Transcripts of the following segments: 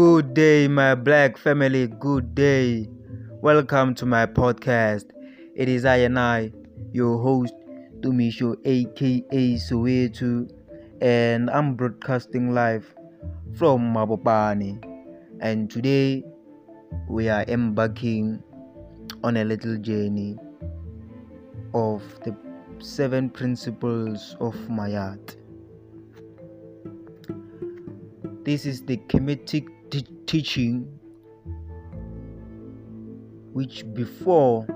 Good day, my black family. Good day. Welcome to my podcast. It is I and I, your host, Tumisho, aka Soweto, and I'm broadcasting live from Mabopane. And today we are embarking on a little journey of the seven principles of Ma'at. This is the Kemetic t- teaching which before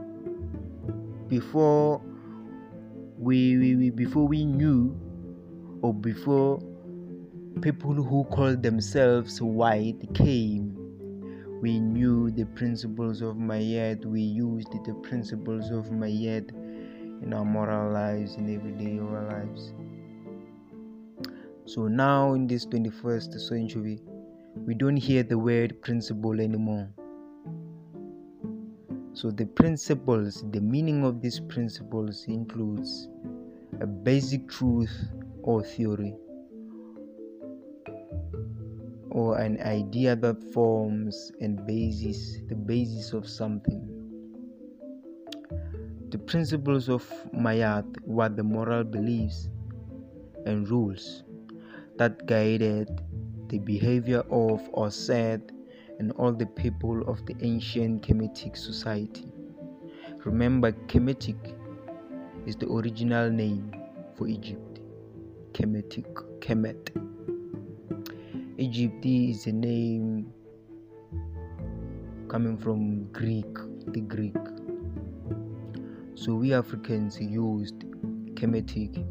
before we, we, we before we knew or before people who called themselves white came we knew the principles of Ma'at we used the principles of Ma'at in our moral lives in everyday our lives. So now in this 21st century, we don't hear the word principle anymore. So the principles, the meaning of these principles includes a basic truth or theory or an idea that forms and basis the basis of something. The principles of Ma'at were the moral beliefs and rules that guided the behavior of or said and all the people of the ancient Kemetic society. Remember, Kemetic is the original name for Egypt. Kemetic, Kemet. Egypt is a name coming from Greek, the Greek. So we Africans used Kemetic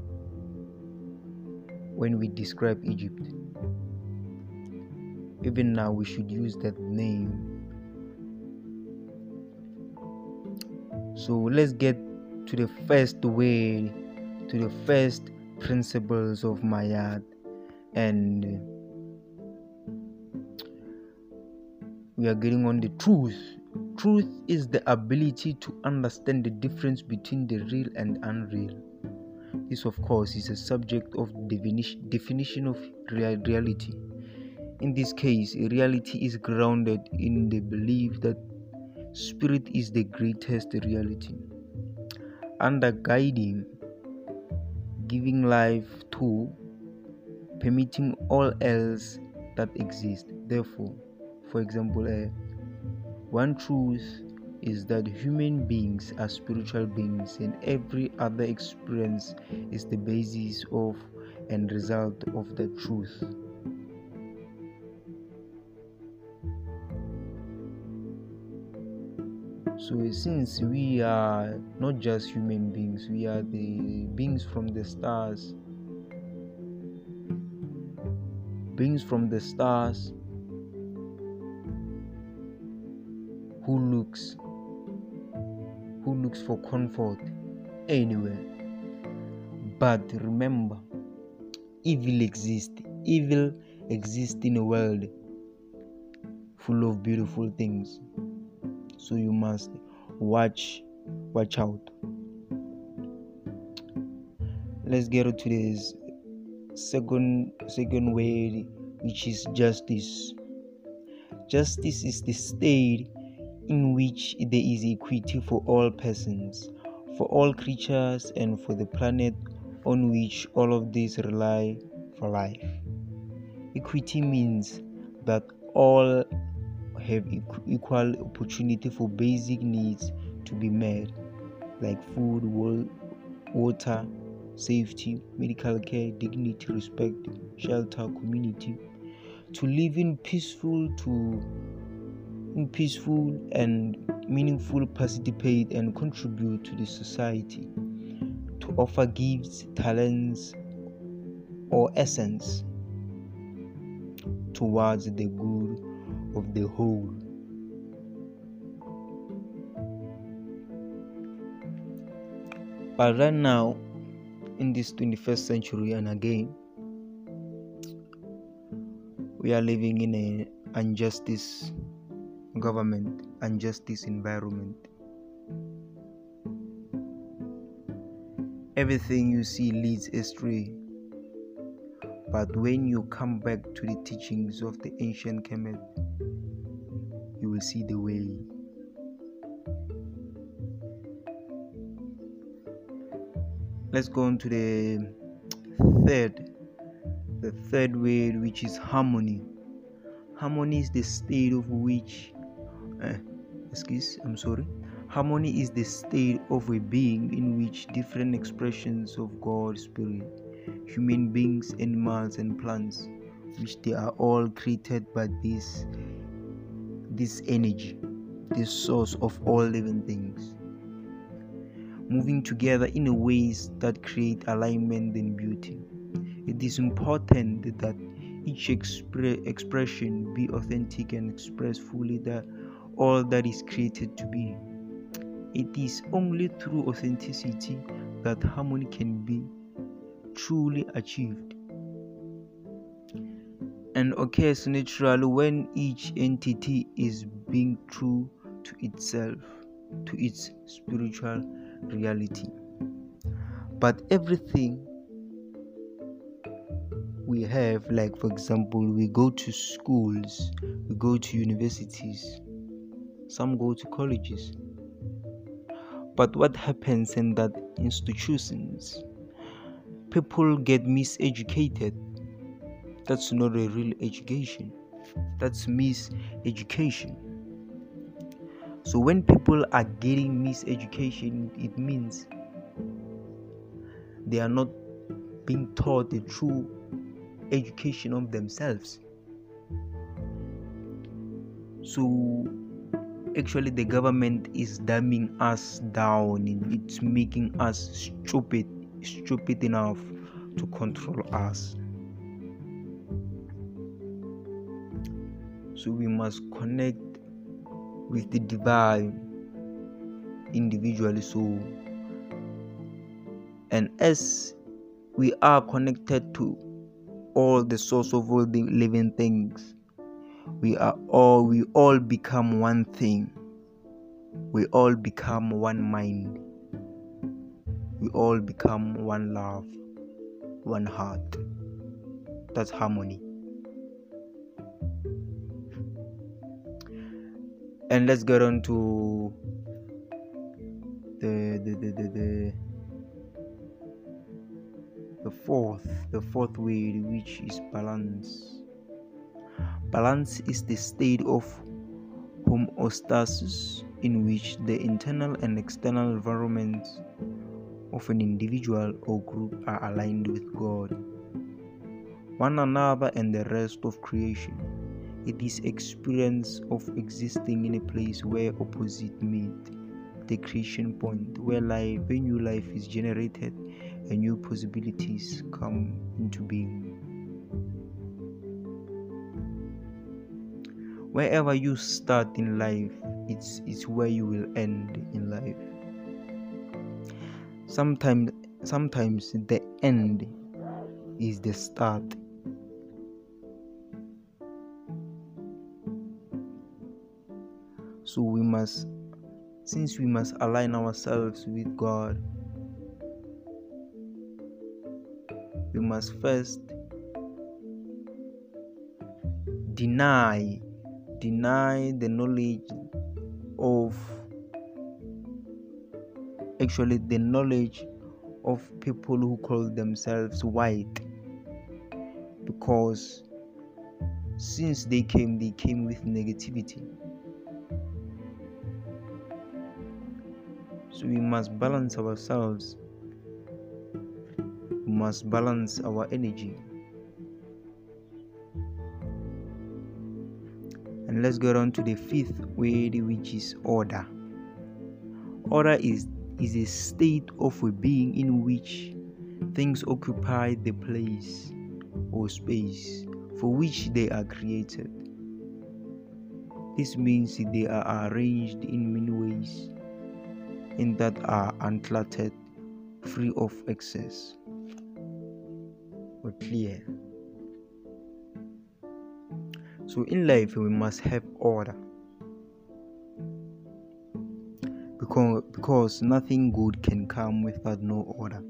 when we describe Egypt. Even now, we should use that name. So let's get to the first way, to the first principles of Ma'at, and we are getting on the truth. Truth is the ability to understand the difference between the real and unreal. This, of course, is a subject of definition of reality. In this case, reality is grounded in the belief that spirit is the greatest reality. Under guiding, giving life to, permitting all else that exists. Therefore, for example, uh, one truth is that human beings are spiritual beings and every other experience is the basis of and result of the truth. So, since we are not just human beings, we are the beings from the stars, beings from the stars who looks who looks for comfort anywhere. But remember, evil exists. Evil exists in a world full of beautiful things. So you must watch watch out. Let's get to this second second word which is justice. Justice is the state in which there is equity for all persons, for all creatures, and for the planet on which all of these rely for life. Equity means that all have equal opportunity for basic needs to be met, like food, water, safety, medical care, dignity, respect, shelter, community, to live in peaceful to in peaceful and meaningful participate and contribute to the society. To offer gifts talents or essence towards the good of the whole but right now in this 21st century and again we are living in an injustice government and justice environment. Everything you see leads astray. But when you come back to the teachings of the ancient Kemet, will see the way. Let's go on to the third, the third word, which is harmony. Harmony is the state of which, uh, excuse, I'm sorry. Harmony is the state of a being in which different expressions of God's Spirit, human beings, animals, and plants, which they are all created by this this energy, this source of all living things, moving together in ways that create alignment and beauty. It is important that each expre- expression be authentic and express fully that all that is created to be. It is only through authenticity that harmony can be truly achieved and occurs naturally when each entity is being true to itself, to its spiritual reality. But everything we have, like for example, we go to schools, we go to universities, some go to colleges, but what happens in that institutions? People get miseducated. That's not a real education. That's miseducation. So when people are getting miseducation, it means they are not being taught the true education of themselves. So actually the government is dumbing us down it's making us stupid stupid enough to control us so we must connect with the divine individually. So and as we are connected to all the source of all the living things we are all we all become one thing. We all become one mind. We all become one love one heart. That's harmony and let's get on to the the the the, the, the fourth the fourth way which is balance Balance is the state of homeostasis in which the internal and external environments of an individual or group are aligned with God, one another, and the rest of creation. It is experience of existing in a place where opposites meet, the creation point where life, where new life is generated and new possibilities come into being. wherever you start in life it's it's where you will end in life sometimes sometimes the end is the start so we must since we must align ourselves with god we must first deny deny the knowledge of actually the knowledge of people who call themselves white. Because since they came they came with negativity we must balance ourselves. We must balance our energy. And let's go on to the fifth way, which is order. Order is is a state of a being in which things occupy the place or space for which they are created. This means they are arranged in many ways in that are uncluttered free of excess or clear so in life, we must have order. Because, because nothing good can come without no order.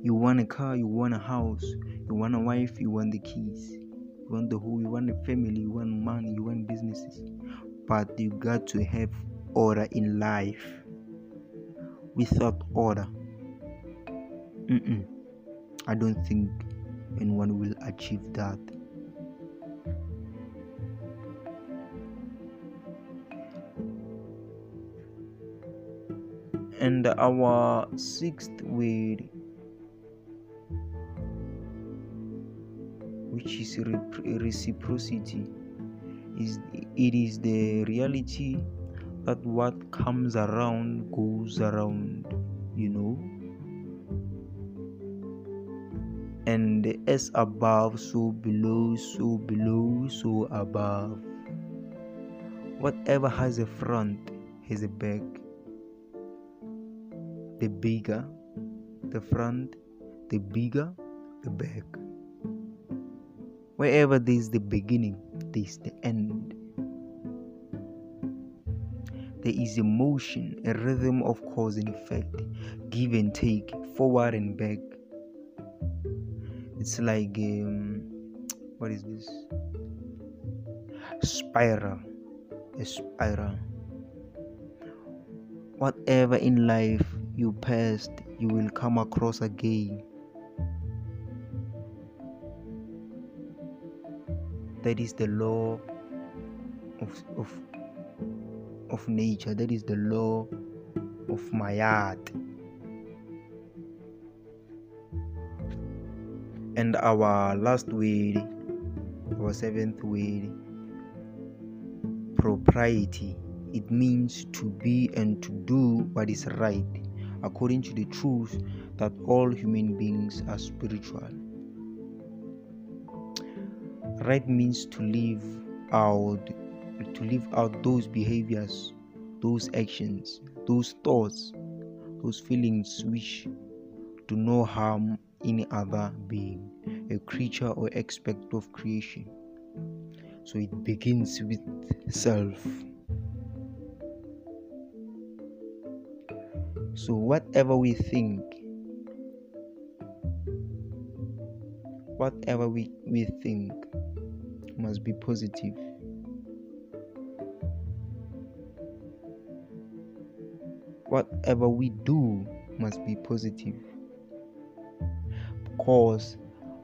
You want a car, you want a house, you want a wife, you want the keys, you want the whole, you want a family, you want money, you want businesses. But you got to have order in life. Without order, Mm-mm. I don't think anyone will achieve that. And our sixth word, which is reciprocity, is it is the reality that what comes around goes around, you know. And as above, so below, so below, so above. Whatever has a front has a back the bigger the front, the bigger the back. Wherever there is the beginning, there is the end. There is a motion, a rhythm of cause and effect, give and take, forward and back. It's like um, what is this? Spiral, a spiral. Whatever in life you passed, you will come across again. That is the law of, of, of nature, that is the law of my Ma'at. And our last word, our seventh word, propriety. It means to be and to do what is right according to the truth that all human beings are spiritual. Right means to live out to live out those behaviors, those actions, those thoughts, those feelings which do no harm any other being, a creature or aspect of creation. So it begins with self. So, whatever we think, whatever we, we think must be positive. Whatever we do must be positive. Because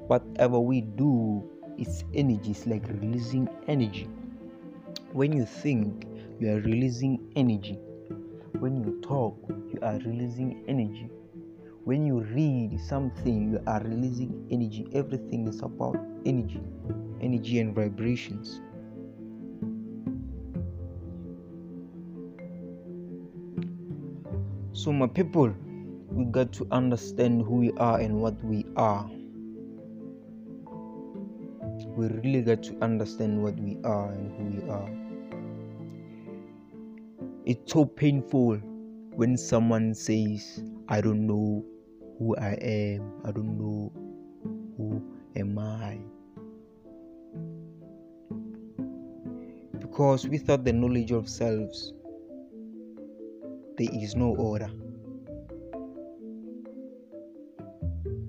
whatever we do is energy, it's like releasing energy. When you think, you are releasing energy when you talk, you are releasing energy. When you read something, you are releasing energy. Everything is about energy, energy and vibrations. So, my people, we got to understand who we are and what we are. We really got to understand what we are and who we are. It's so painful when someone says, I don't know who I am, I don't know who am I. Because without the knowledge of selves, there is no order.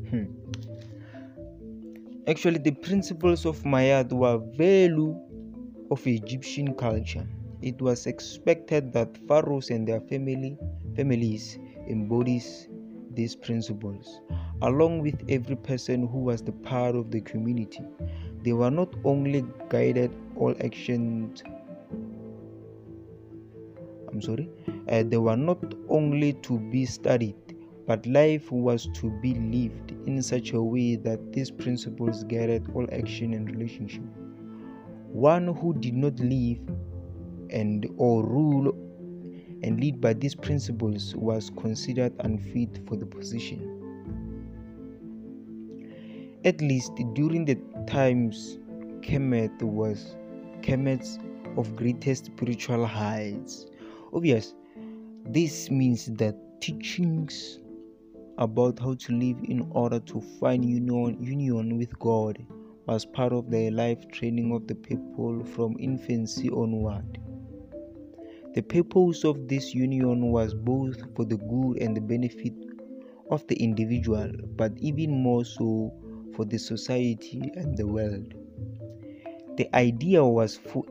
Hmm. Actually, the principles of Ma'at were value of Egyptian culture it was expected that pharaohs and their family families embodies these principles along with every person who was the part of the community. They were not only guided all actions i'm sorry uh, they were not only to be studied but life was to be lived in such a way that these principles guided all action and relationship. One who did not live and or rule and lead by these principles was considered unfit for the position. At least during the times Kemet was Kemet's of greatest spiritual heights. Obvious, this means that teachings about how to live in order to find union, union with God was part of the life training of the people from infancy onward. The purpose of this union was both for the good and the benefit of the individual, but even more so for the society and the world. The idea was for,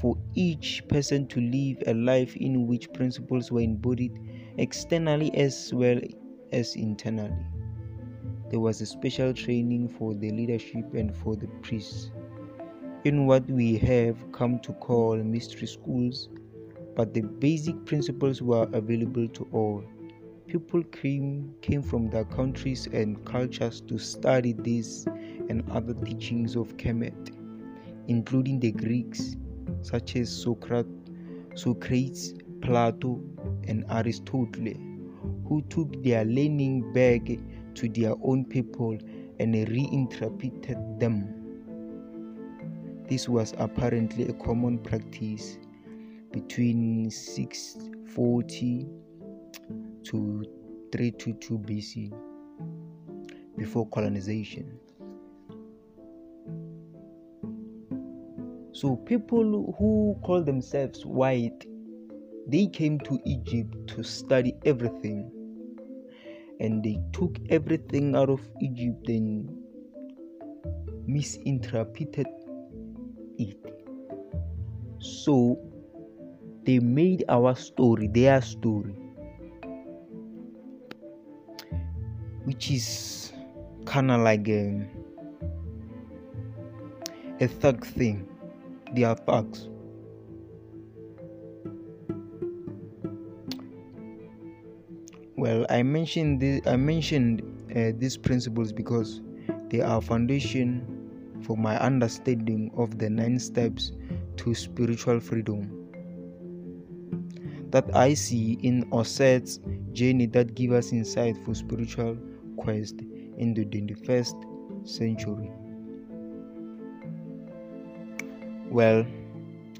for each person to live a life in which principles were embodied externally as well as internally. There was a special training for the leadership and for the priests in what we have come to call mystery schools, but the basic principles were available to all. People came, came from their countries and cultures to study this and other teachings of Kemet, including the Greeks, such as Socrates, Socrates Plato, and Aristotle, who took their learning back to their own people and reinterpreted them this was apparently a common practice between 640 to 322 BC before colonization. So people who call themselves white they came to Egypt to study everything and they took everything out of Egypt and misinterpreted it. So they made our story their story, which is kind of like a, a thug thing. They are thugs. Well, I mentioned this, I mentioned uh, these principles because they are foundation for my understanding of the nine steps to spiritual freedom that I see in Oset's journey that give us insight for spiritual quest in the 21st century. Well,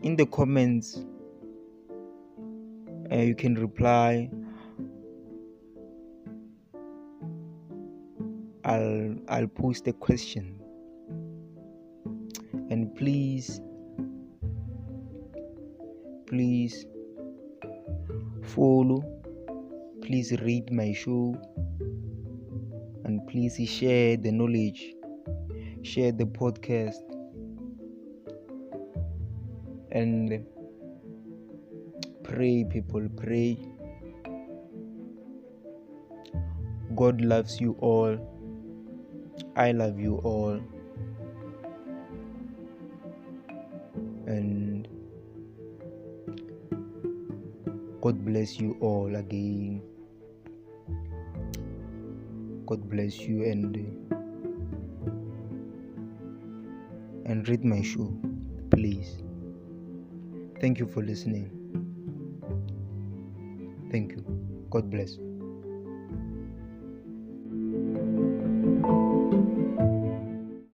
in the comments, uh, you can reply. I'll I'll post a question and please please follow. Please read my show. And please share the knowledge. Share the podcast. And pray people pray. God loves you all. I love you all. And God bless you all again. God bless you and and read my show, please. Thank you for listening. Thank you. God bless.